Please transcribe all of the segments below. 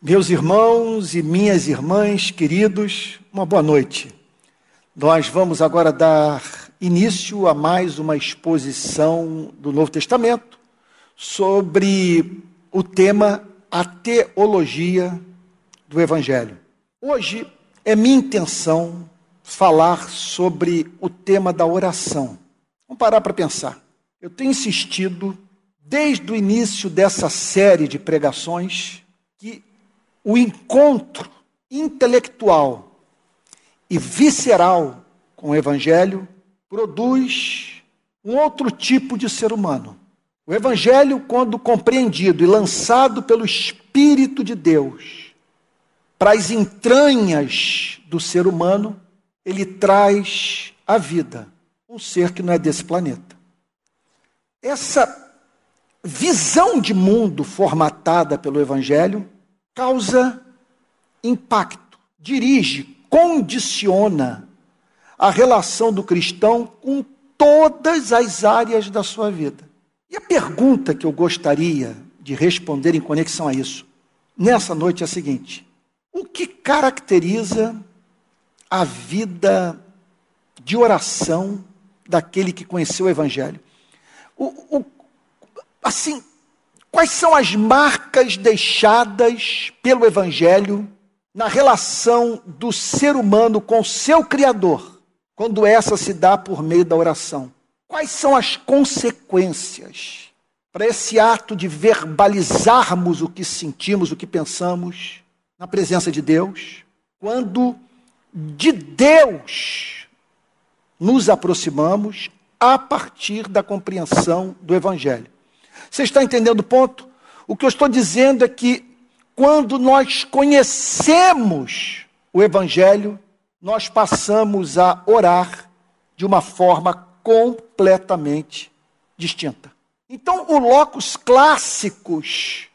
Meus irmãos e minhas irmãs queridos, uma boa noite. Nós vamos agora dar início a mais uma exposição do Novo Testamento sobre o tema a teologia do Evangelho. Hoje é minha intenção falar sobre o tema da oração. Vamos parar para pensar. Eu tenho insistido desde o início dessa série de pregações que o encontro intelectual e visceral com o Evangelho produz um outro tipo de ser humano. O Evangelho, quando compreendido e lançado pelo Espírito de Deus para as entranhas do ser humano, ele traz a vida, um ser que não é desse planeta. Essa visão de mundo formatada pelo Evangelho causa impacto, dirige, condiciona a relação do cristão com todas as áreas da sua vida. E a pergunta que eu gostaria de responder em conexão a isso, nessa noite, é a seguinte: o que caracteriza a vida de oração daquele que conheceu o Evangelho? O, o, assim, Quais são as marcas deixadas pelo Evangelho na relação do ser humano com seu Criador, quando essa se dá por meio da oração? Quais são as consequências para esse ato de verbalizarmos o que sentimos, o que pensamos na presença de Deus, quando de Deus nos aproximamos a partir da compreensão do Evangelho? Você está entendendo o ponto? O que eu estou dizendo é que quando nós conhecemos o Evangelho, nós passamos a orar de uma forma completamente distinta. Então, o locus clássicos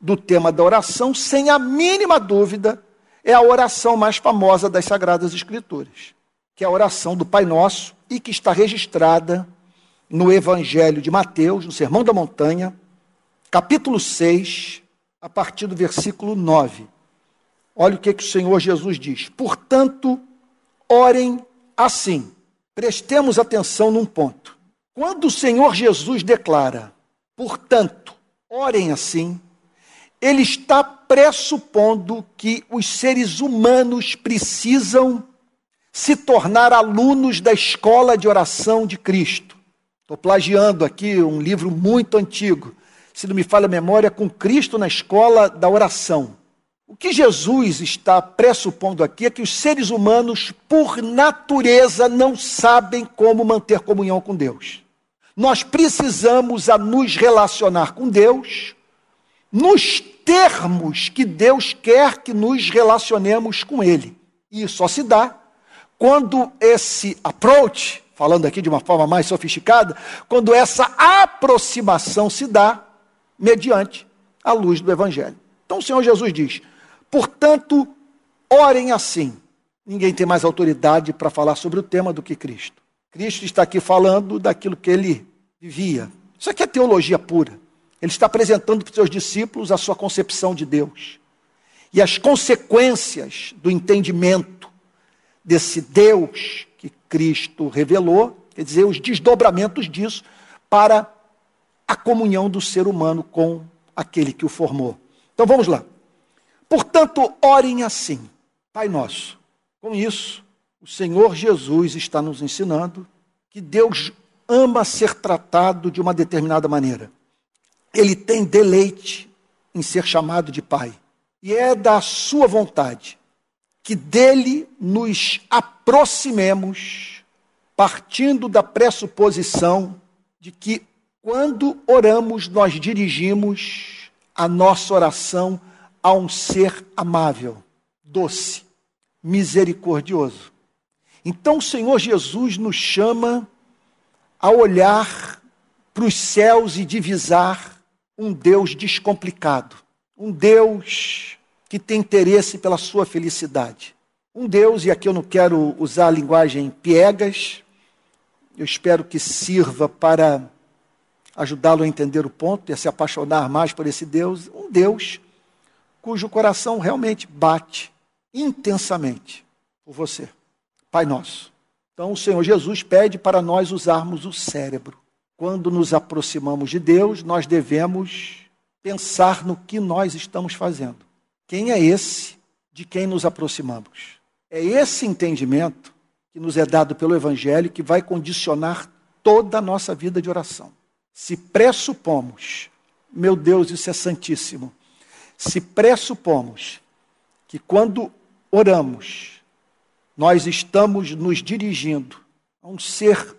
do tema da oração, sem a mínima dúvida, é a oração mais famosa das Sagradas Escrituras, que é a oração do Pai Nosso e que está registrada no Evangelho de Mateus, no Sermão da Montanha, capítulo 6, a partir do versículo 9. Olha o que, que o Senhor Jesus diz. Portanto, orem assim. Prestemos atenção num ponto. Quando o Senhor Jesus declara, portanto, orem assim, ele está pressupondo que os seres humanos precisam se tornar alunos da escola de oração de Cristo. Estou plagiando aqui um livro muito antigo, se não me falha a memória, com Cristo na escola da oração. O que Jesus está pressupondo aqui é que os seres humanos, por natureza, não sabem como manter comunhão com Deus. Nós precisamos a nos relacionar com Deus nos termos que Deus quer que nos relacionemos com Ele. E só se dá quando esse approach falando aqui de uma forma mais sofisticada, quando essa aproximação se dá mediante a luz do Evangelho. Então o Senhor Jesus diz: portanto, orem assim. Ninguém tem mais autoridade para falar sobre o tema do que Cristo. Cristo está aqui falando daquilo que ele vivia. Isso aqui é teologia pura. Ele está apresentando para os seus discípulos a sua concepção de Deus. E as consequências do entendimento desse Deus Cristo revelou, quer dizer, os desdobramentos disso para a comunhão do ser humano com aquele que o formou. Então vamos lá. Portanto, orem assim, Pai Nosso. Com isso, o Senhor Jesus está nos ensinando que Deus ama ser tratado de uma determinada maneira. Ele tem deleite em ser chamado de Pai. E é da sua vontade que dele nos aproximemos, partindo da pressuposição de que quando oramos, nós dirigimos a nossa oração a um ser amável, doce, misericordioso. Então o Senhor Jesus nos chama a olhar para os céus e divisar um Deus descomplicado, um Deus que tem interesse pela sua felicidade. Um Deus, e aqui eu não quero usar a linguagem piegas, eu espero que sirva para ajudá-lo a entender o ponto e a se apaixonar mais por esse Deus. Um Deus cujo coração realmente bate intensamente por você. Pai nosso. Então, o Senhor Jesus pede para nós usarmos o cérebro. Quando nos aproximamos de Deus, nós devemos pensar no que nós estamos fazendo. Quem é esse de quem nos aproximamos? É esse entendimento que nos é dado pelo Evangelho que vai condicionar toda a nossa vida de oração. Se pressupomos, meu Deus, isso é santíssimo, se pressupomos que quando oramos, nós estamos nos dirigindo a um ser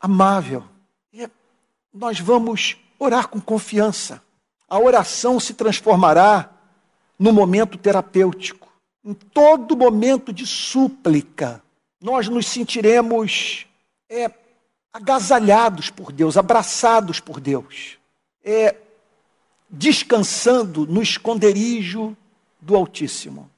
amável, nós vamos orar com confiança. A oração se transformará no momento terapêutico. Em todo momento de súplica, nós nos sentiremos é, agasalhados por Deus, abraçados por Deus, é, descansando no esconderijo do Altíssimo.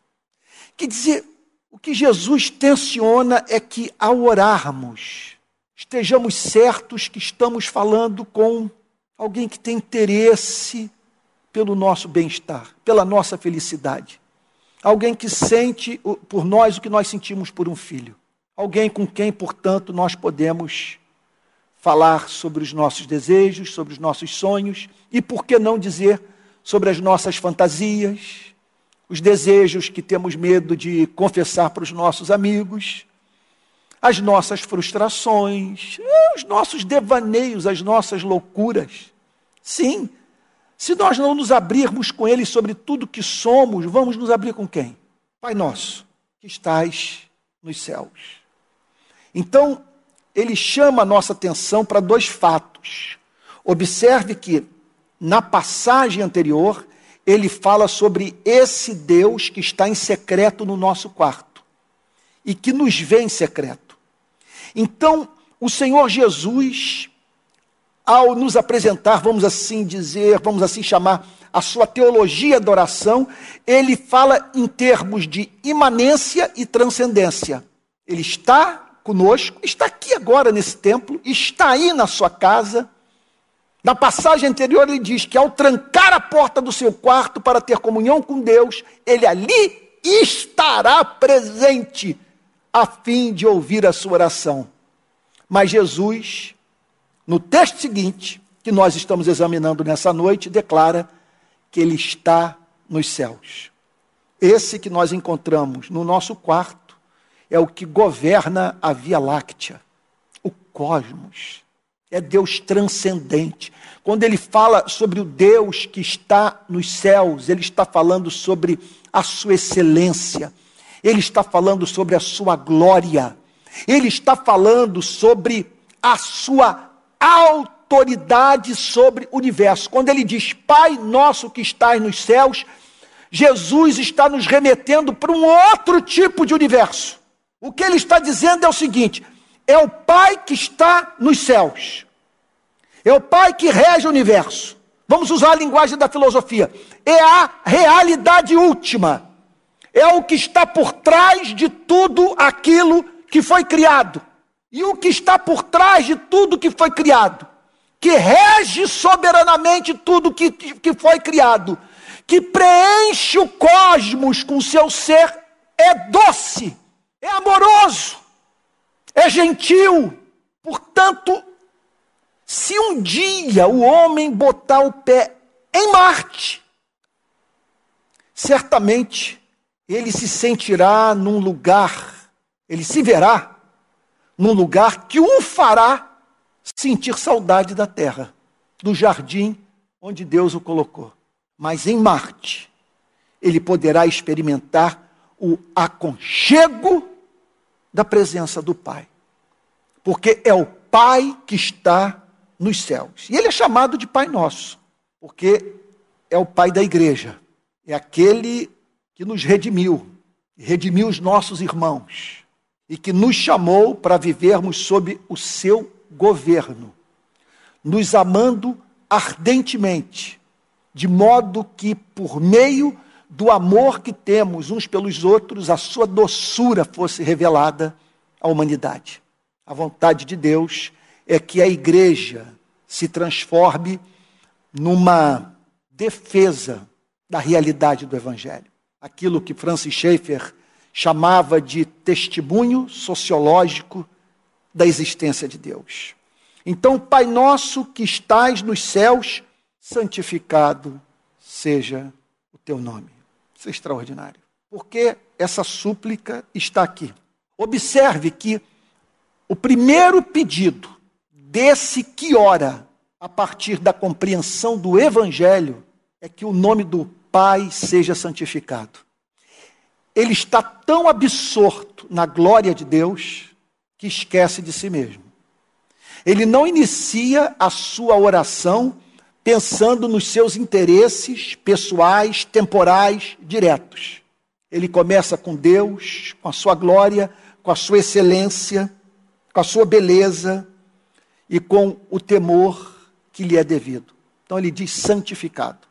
Quer dizer, o que Jesus tensiona é que ao orarmos, estejamos certos que estamos falando com alguém que tem interesse pelo nosso bem-estar, pela nossa felicidade. Alguém que sente por nós o que nós sentimos por um filho. Alguém com quem, portanto, nós podemos falar sobre os nossos desejos, sobre os nossos sonhos e, por que não dizer, sobre as nossas fantasias, os desejos que temos medo de confessar para os nossos amigos, as nossas frustrações, os nossos devaneios, as nossas loucuras. Sim, se nós não nos abrirmos com Ele sobre tudo que somos, vamos nos abrir com quem? Pai nosso, que estás nos céus. Então, ele chama a nossa atenção para dois fatos. Observe que, na passagem anterior, ele fala sobre esse Deus que está em secreto no nosso quarto e que nos vê em secreto. Então, o Senhor Jesus, ao nos apresentar, vamos assim dizer, vamos assim chamar, a sua teologia da oração, ele fala em termos de imanência e transcendência. Ele está conosco, está aqui agora nesse templo, está aí na sua casa. Na passagem anterior, ele diz que ao trancar a porta do seu quarto para ter comunhão com Deus, ele ali estará presente a fim de ouvir a sua oração. Mas Jesus, no texto seguinte, que nós estamos examinando nessa noite, declara que ele está nos céus. Esse que nós encontramos no nosso quarto é o que governa a Via Láctea, o cosmos. É Deus transcendente. Quando ele fala sobre o Deus que está nos céus, ele está falando sobre a sua excelência, ele está falando sobre a sua glória, ele está falando sobre a sua autoridade sobre o universo. Quando ele diz Pai nosso que estás nos céus, Jesus está nos remetendo para um outro tipo de universo. O que ele está dizendo é o seguinte: é o Pai que está nos céus, é o Pai que rege o universo. Vamos usar a linguagem da filosofia. É a realidade última, é o que está por trás de tudo aquilo que foi criado. E o que está por trás de tudo que foi criado, que rege soberanamente tudo que, que foi criado, que preenche o cosmos com seu ser, é doce é amoroso, é gentil. Portanto, se um dia o homem botar o pé em Marte, certamente ele se sentirá num lugar, ele se verá num lugar que o fará sentir saudade da terra, do jardim onde Deus o colocou. Mas em Marte, ele poderá experimentar o aconchego da presença do Pai. Porque é o Pai que está nos céus. E ele é chamado de Pai Nosso, porque é o Pai da igreja. É aquele que nos redimiu, redimiu os nossos irmãos e que nos chamou para vivermos sob o seu governo, nos amando ardentemente, de modo que por meio do amor que temos uns pelos outros, a sua doçura fosse revelada à humanidade. A vontade de Deus é que a igreja se transforme numa defesa da realidade do Evangelho. Aquilo que Francis Schaeffer chamava de testemunho sociológico da existência de Deus. Então, Pai nosso que estás nos céus, santificado seja o teu nome. Isso é extraordinário. Porque essa súplica está aqui. Observe que o primeiro pedido desse que ora a partir da compreensão do evangelho é que o nome do Pai seja santificado. Ele está tão absorto na glória de Deus que esquece de si mesmo. Ele não inicia a sua oração pensando nos seus interesses pessoais, temporais, diretos. Ele começa com Deus, com a sua glória, com a sua excelência, com a sua beleza e com o temor que lhe é devido. Então ele diz santificado.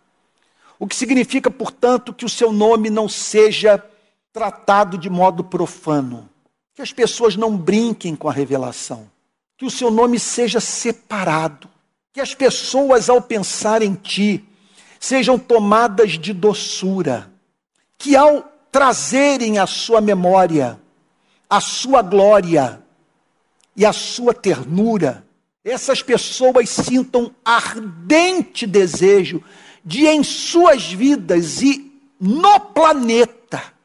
O que significa, portanto, que o seu nome não seja tratado de modo profano, que as pessoas não brinquem com a revelação, que o seu nome seja separado, que as pessoas, ao pensar em ti, sejam tomadas de doçura, que ao trazerem à sua memória a sua glória e a sua ternura, essas pessoas sintam ardente desejo de em suas vidas e no planeta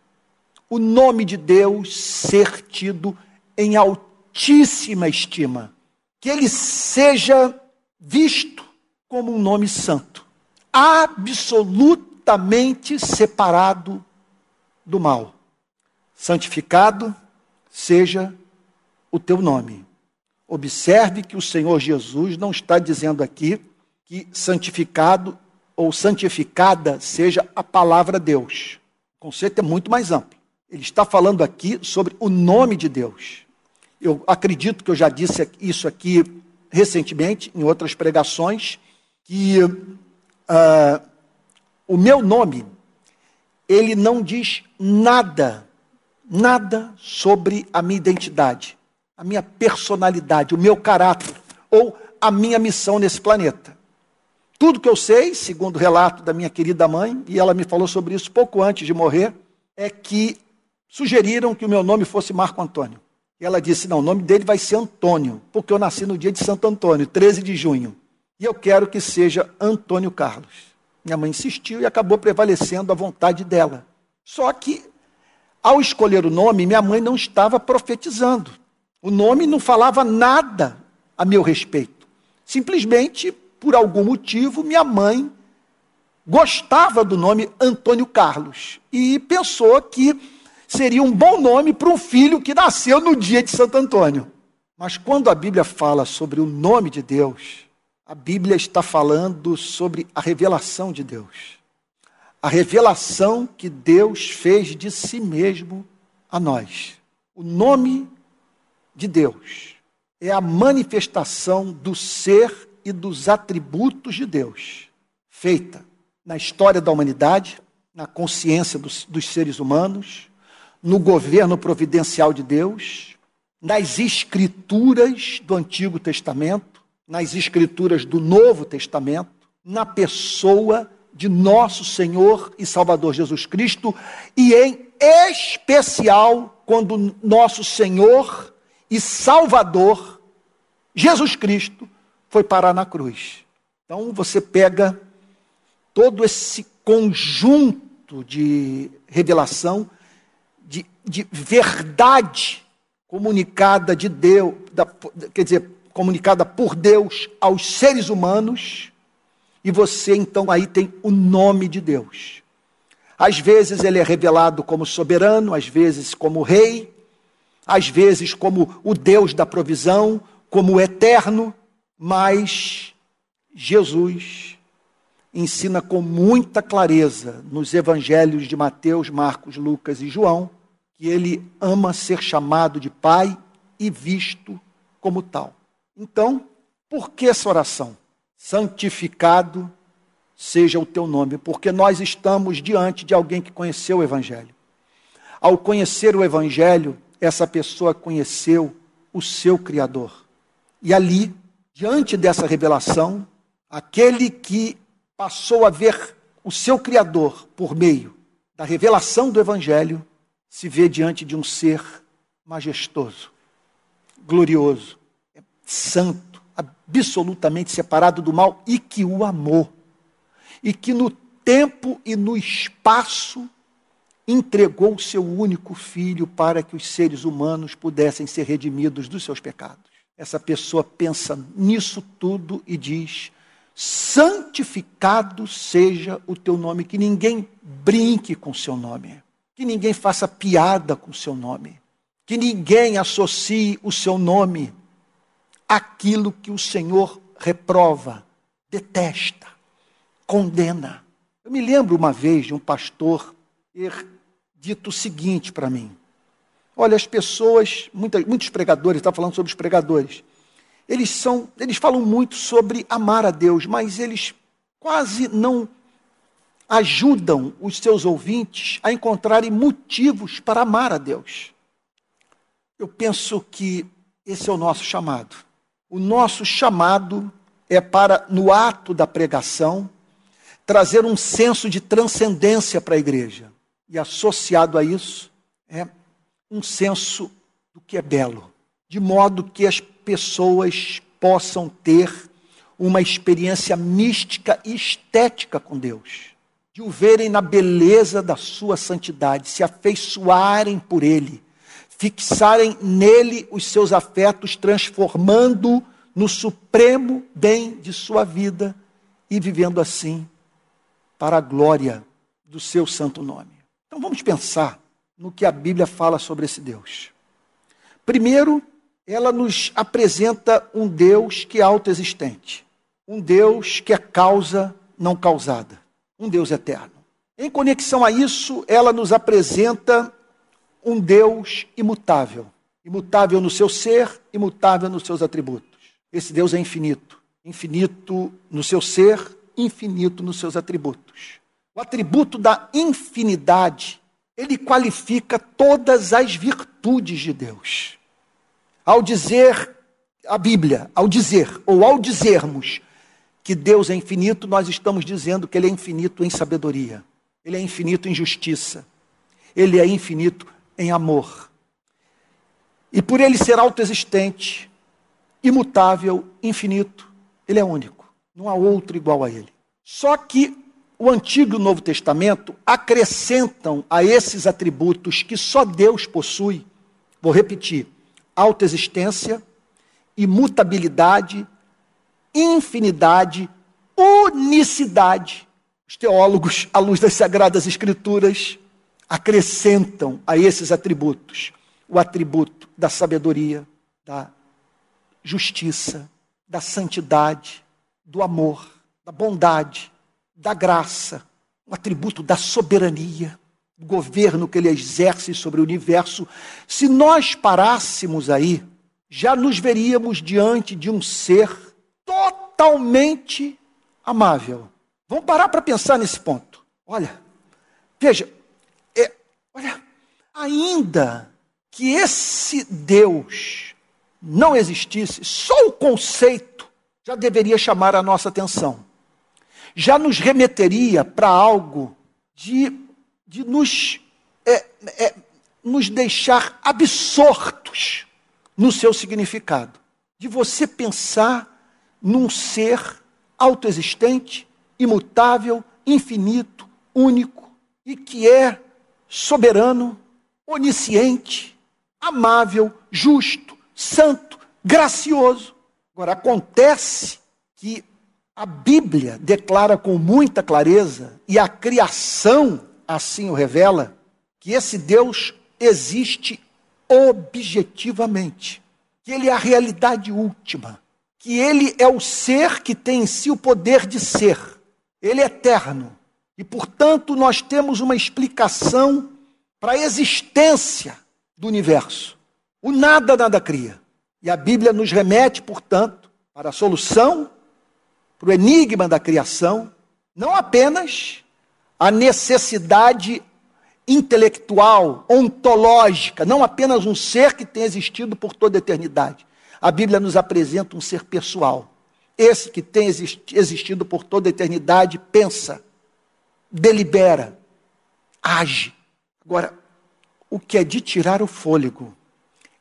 o nome de Deus ser tido em altíssima estima, que ele seja visto como um nome santo, absolutamente separado do mal. Santificado seja o teu nome. Observe que o Senhor Jesus não está dizendo aqui que santificado ou santificada seja a palavra Deus. O conceito é muito mais amplo. Ele está falando aqui sobre o nome de Deus. Eu acredito que eu já disse isso aqui recentemente, em outras pregações, que uh, o meu nome, ele não diz nada, nada sobre a minha identidade, a minha personalidade, o meu caráter ou a minha missão nesse planeta. Tudo que eu sei, segundo o relato da minha querida mãe, e ela me falou sobre isso pouco antes de morrer, é que sugeriram que o meu nome fosse Marco Antônio. E ela disse: não, o nome dele vai ser Antônio, porque eu nasci no dia de Santo Antônio, 13 de junho. E eu quero que seja Antônio Carlos. Minha mãe insistiu e acabou prevalecendo a vontade dela. Só que, ao escolher o nome, minha mãe não estava profetizando. O nome não falava nada a meu respeito. Simplesmente por algum motivo, minha mãe gostava do nome Antônio Carlos e pensou que seria um bom nome para um filho que nasceu no dia de Santo Antônio. Mas quando a Bíblia fala sobre o nome de Deus, a Bíblia está falando sobre a revelação de Deus. A revelação que Deus fez de si mesmo a nós. O nome de Deus é a manifestação do ser e dos atributos de Deus, feita na história da humanidade, na consciência dos, dos seres humanos, no governo providencial de Deus, nas escrituras do Antigo Testamento, nas escrituras do Novo Testamento, na pessoa de nosso Senhor e Salvador Jesus Cristo, e em especial quando nosso Senhor e Salvador Jesus Cristo foi parar na cruz. Então você pega todo esse conjunto de revelação, de, de verdade comunicada de Deus, da, quer dizer, comunicada por Deus aos seres humanos, e você então aí tem o nome de Deus. Às vezes ele é revelado como soberano, às vezes como rei, às vezes como o Deus da provisão, como o eterno, mas Jesus ensina com muita clareza nos evangelhos de Mateus, Marcos, Lucas e João que ele ama ser chamado de Pai e visto como tal. Então, por que essa oração? Santificado seja o teu nome, porque nós estamos diante de alguém que conheceu o Evangelho. Ao conhecer o Evangelho, essa pessoa conheceu o seu Criador. E ali Diante dessa revelação, aquele que passou a ver o seu Criador por meio da revelação do Evangelho, se vê diante de um ser majestoso, glorioso, santo, absolutamente separado do mal e que o amou. E que no tempo e no espaço entregou o seu único filho para que os seres humanos pudessem ser redimidos dos seus pecados. Essa pessoa pensa nisso tudo e diz: santificado seja o teu nome, que ninguém brinque com o seu nome, que ninguém faça piada com o seu nome, que ninguém associe o seu nome àquilo que o Senhor reprova, detesta, condena. Eu me lembro uma vez de um pastor ter dito o seguinte para mim: Olha, as pessoas, muitas, muitos pregadores, está falando sobre os pregadores, eles são, eles falam muito sobre amar a Deus, mas eles quase não ajudam os seus ouvintes a encontrarem motivos para amar a Deus. Eu penso que esse é o nosso chamado. O nosso chamado é para, no ato da pregação, trazer um senso de transcendência para a igreja. E associado a isso é um senso do que é belo, de modo que as pessoas possam ter uma experiência mística e estética com Deus, de o verem na beleza da sua santidade, se afeiçoarem por Ele, fixarem nele os seus afetos, transformando no supremo bem de sua vida e vivendo assim para a glória do seu santo nome. Então vamos pensar no que a Bíblia fala sobre esse Deus. Primeiro, ela nos apresenta um Deus que é autoexistente, um Deus que é causa não causada, um Deus eterno. Em conexão a isso, ela nos apresenta um Deus imutável, imutável no seu ser, imutável nos seus atributos. Esse Deus é infinito, infinito no seu ser, infinito nos seus atributos. O atributo da infinidade ele qualifica todas as virtudes de Deus. Ao dizer a Bíblia, ao dizer ou ao dizermos que Deus é infinito, nós estamos dizendo que Ele é infinito em sabedoria, Ele é infinito em justiça, Ele é infinito em amor. E por Ele ser autoexistente, imutável, infinito, Ele é único. Não há outro igual a Ele. Só que o Antigo e o Novo Testamento acrescentam a esses atributos que só Deus possui, vou repetir, autoexistência, imutabilidade, infinidade, unicidade. Os teólogos, à luz das Sagradas Escrituras, acrescentam a esses atributos o atributo da sabedoria, da justiça, da santidade, do amor, da bondade, da graça, um atributo da soberania, do governo que ele exerce sobre o universo. Se nós parássemos aí, já nos veríamos diante de um ser totalmente amável. Vamos parar para pensar nesse ponto. Olha, veja, é, olha, ainda que esse Deus não existisse, só o conceito já deveria chamar a nossa atenção já nos remeteria para algo de, de nos, é, é, nos deixar absortos no seu significado. De você pensar num ser autoexistente, imutável, infinito, único e que é soberano, onisciente, amável, justo, santo, gracioso. Agora, acontece que a Bíblia declara com muita clareza, e a criação assim o revela, que esse Deus existe objetivamente, que ele é a realidade última, que ele é o ser que tem em si o poder de ser, ele é eterno. E, portanto, nós temos uma explicação para a existência do universo. O nada nada cria. E a Bíblia nos remete, portanto, para a solução para o enigma da criação, não apenas a necessidade intelectual, ontológica, não apenas um ser que tem existido por toda a eternidade. A Bíblia nos apresenta um ser pessoal. Esse que tem existido por toda a eternidade pensa, delibera, age. Agora, o que é de tirar o fôlego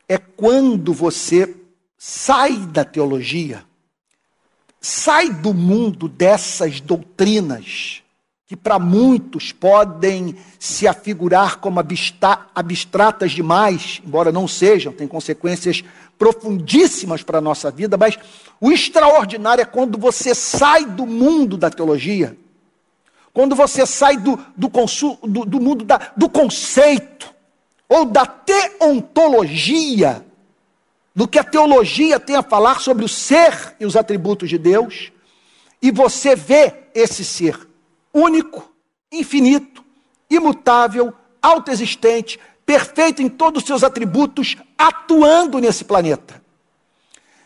é quando você sai da teologia, sai do mundo dessas doutrinas que para muitos podem se afigurar como abstratas demais, embora não sejam, têm consequências profundíssimas para a nossa vida, mas o extraordinário é quando você sai do mundo da teologia, quando você sai do, do, do, do mundo da, do conceito, ou da teontologia, do que a teologia tem a falar sobre o ser e os atributos de Deus, e você vê esse ser único, infinito, imutável, autoexistente, perfeito em todos os seus atributos, atuando nesse planeta,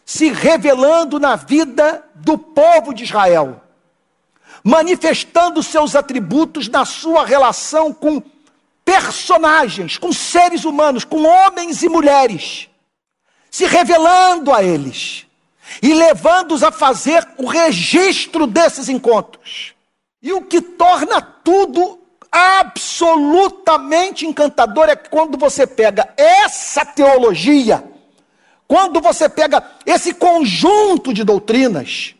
se revelando na vida do povo de Israel, manifestando seus atributos na sua relação com personagens, com seres humanos, com homens e mulheres, se revelando a eles. E levando-os a fazer o registro desses encontros. E o que torna tudo absolutamente encantador é quando você pega essa teologia, quando você pega esse conjunto de doutrinas,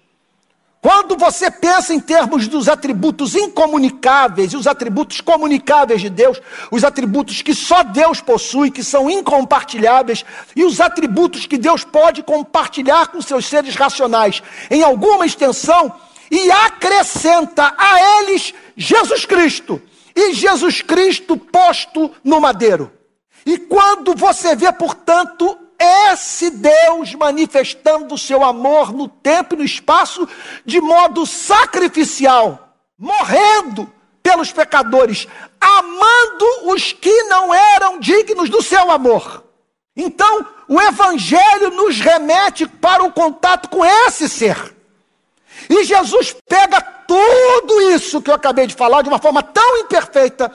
quando você pensa em termos dos atributos incomunicáveis e os atributos comunicáveis de Deus, os atributos que só Deus possui, que são incompartilháveis, e os atributos que Deus pode compartilhar com seus seres racionais, em alguma extensão, e acrescenta a eles Jesus Cristo. E Jesus Cristo posto no madeiro. E quando você vê, portanto, esse Deus manifestando o seu amor no tempo e no espaço de modo sacrificial, morrendo pelos pecadores, amando os que não eram dignos do seu amor. Então, o Evangelho nos remete para o contato com esse ser. E Jesus pega tudo isso que eu acabei de falar de uma forma tão imperfeita,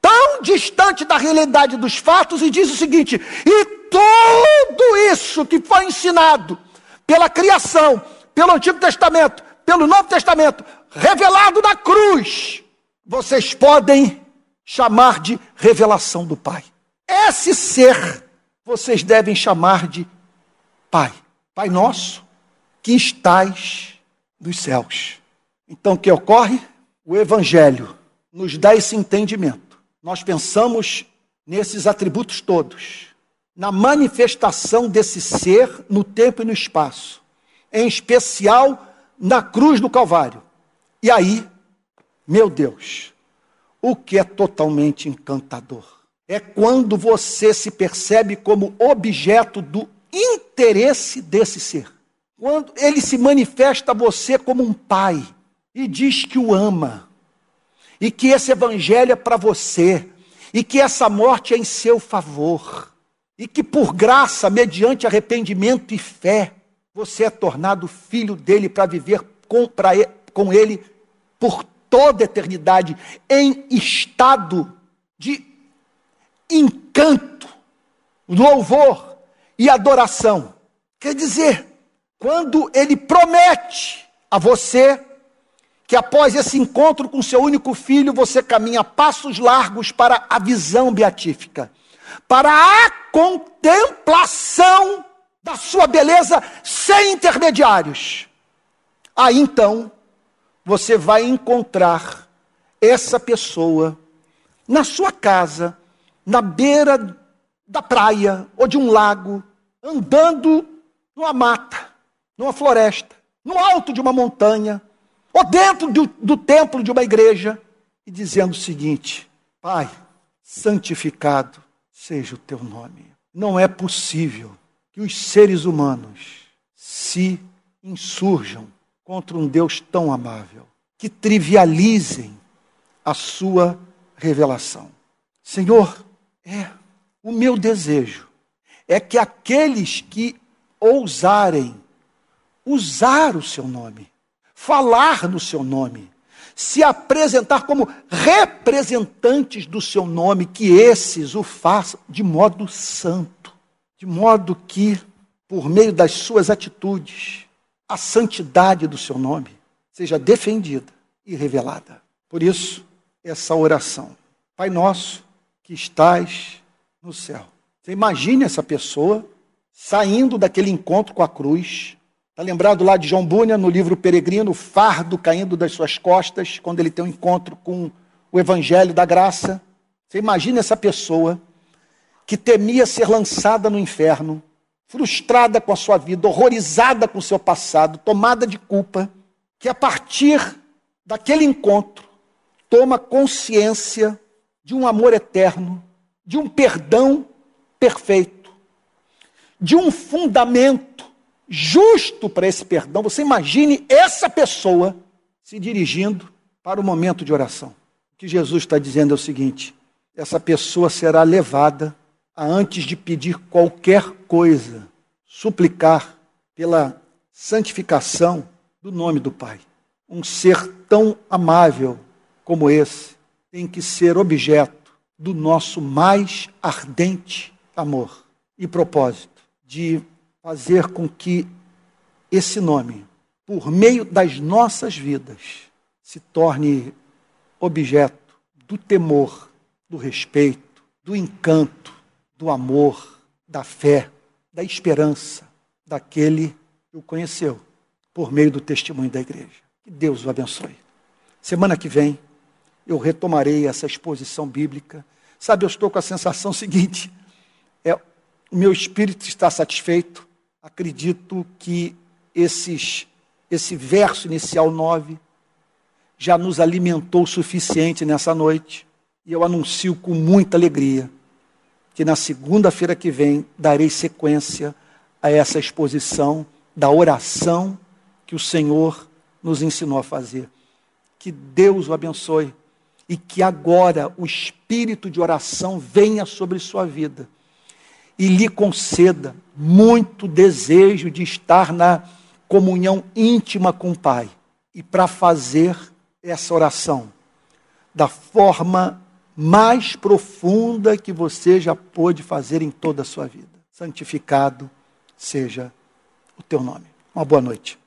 tão distante da realidade dos fatos, e diz o seguinte: e tudo isso que foi ensinado pela criação, pelo Antigo Testamento, pelo Novo Testamento, revelado na cruz, vocês podem chamar de revelação do Pai. Esse ser vocês devem chamar de Pai. Pai nosso que estais dos céus. Então, o que ocorre? O Evangelho nos dá esse entendimento. Nós pensamos nesses atributos todos, na manifestação desse ser no tempo e no espaço, em especial na cruz do Calvário. E aí, meu Deus, o que é totalmente encantador é quando você se percebe como objeto do interesse desse ser. Quando ele se manifesta a você como um pai e diz que o ama, e que esse evangelho é para você, e que essa morte é em seu favor, e que por graça, mediante arrependimento e fé, você é tornado filho dele para viver com, pra, com ele por toda a eternidade, em estado de encanto, louvor e adoração. Quer dizer, quando ele promete a você que após esse encontro com seu único filho, você caminha passos largos para a visão beatífica, para a contemplação da sua beleza sem intermediários. Aí então, você vai encontrar essa pessoa na sua casa, na beira da praia ou de um lago, andando numa mata numa floresta, no alto de uma montanha, ou dentro do, do templo de uma igreja, e dizendo o seguinte: Pai, santificado seja o teu nome. Não é possível que os seres humanos se insurjam contra um Deus tão amável, que trivializem a sua revelação. Senhor, é o meu desejo é que aqueles que ousarem usar o seu nome, falar no seu nome, se apresentar como representantes do seu nome, que esses o façam de modo santo, de modo que, por meio das suas atitudes, a santidade do seu nome seja defendida e revelada. Por isso, essa oração. Pai nosso que estás no céu. Você imagine essa pessoa saindo daquele encontro com a cruz. Está lembrado lá de João Bunyan, no livro Peregrino, o fardo caindo das suas costas, quando ele tem um encontro com o Evangelho da Graça. Você imagina essa pessoa que temia ser lançada no inferno, frustrada com a sua vida, horrorizada com o seu passado, tomada de culpa, que a partir daquele encontro toma consciência de um amor eterno, de um perdão perfeito, de um fundamento justo para esse perdão. Você imagine essa pessoa se dirigindo para o momento de oração. O que Jesus está dizendo é o seguinte: essa pessoa será levada a, antes de pedir qualquer coisa, suplicar pela santificação do nome do Pai. Um ser tão amável como esse tem que ser objeto do nosso mais ardente amor e propósito de fazer com que esse nome, por meio das nossas vidas, se torne objeto do temor, do respeito, do encanto, do amor, da fé, da esperança daquele que o conheceu por meio do testemunho da igreja. Que Deus o abençoe. Semana que vem eu retomarei essa exposição bíblica. Sabe, eu estou com a sensação seguinte: é, o meu espírito está satisfeito. Acredito que esses, esse verso inicial 9 já nos alimentou o suficiente nessa noite. E eu anuncio com muita alegria que na segunda-feira que vem darei sequência a essa exposição da oração que o Senhor nos ensinou a fazer. Que Deus o abençoe e que agora o espírito de oração venha sobre sua vida e lhe conceda muito desejo de estar na comunhão íntima com o Pai e para fazer essa oração da forma mais profunda que você já pôde fazer em toda a sua vida. Santificado seja o teu nome. Uma boa noite.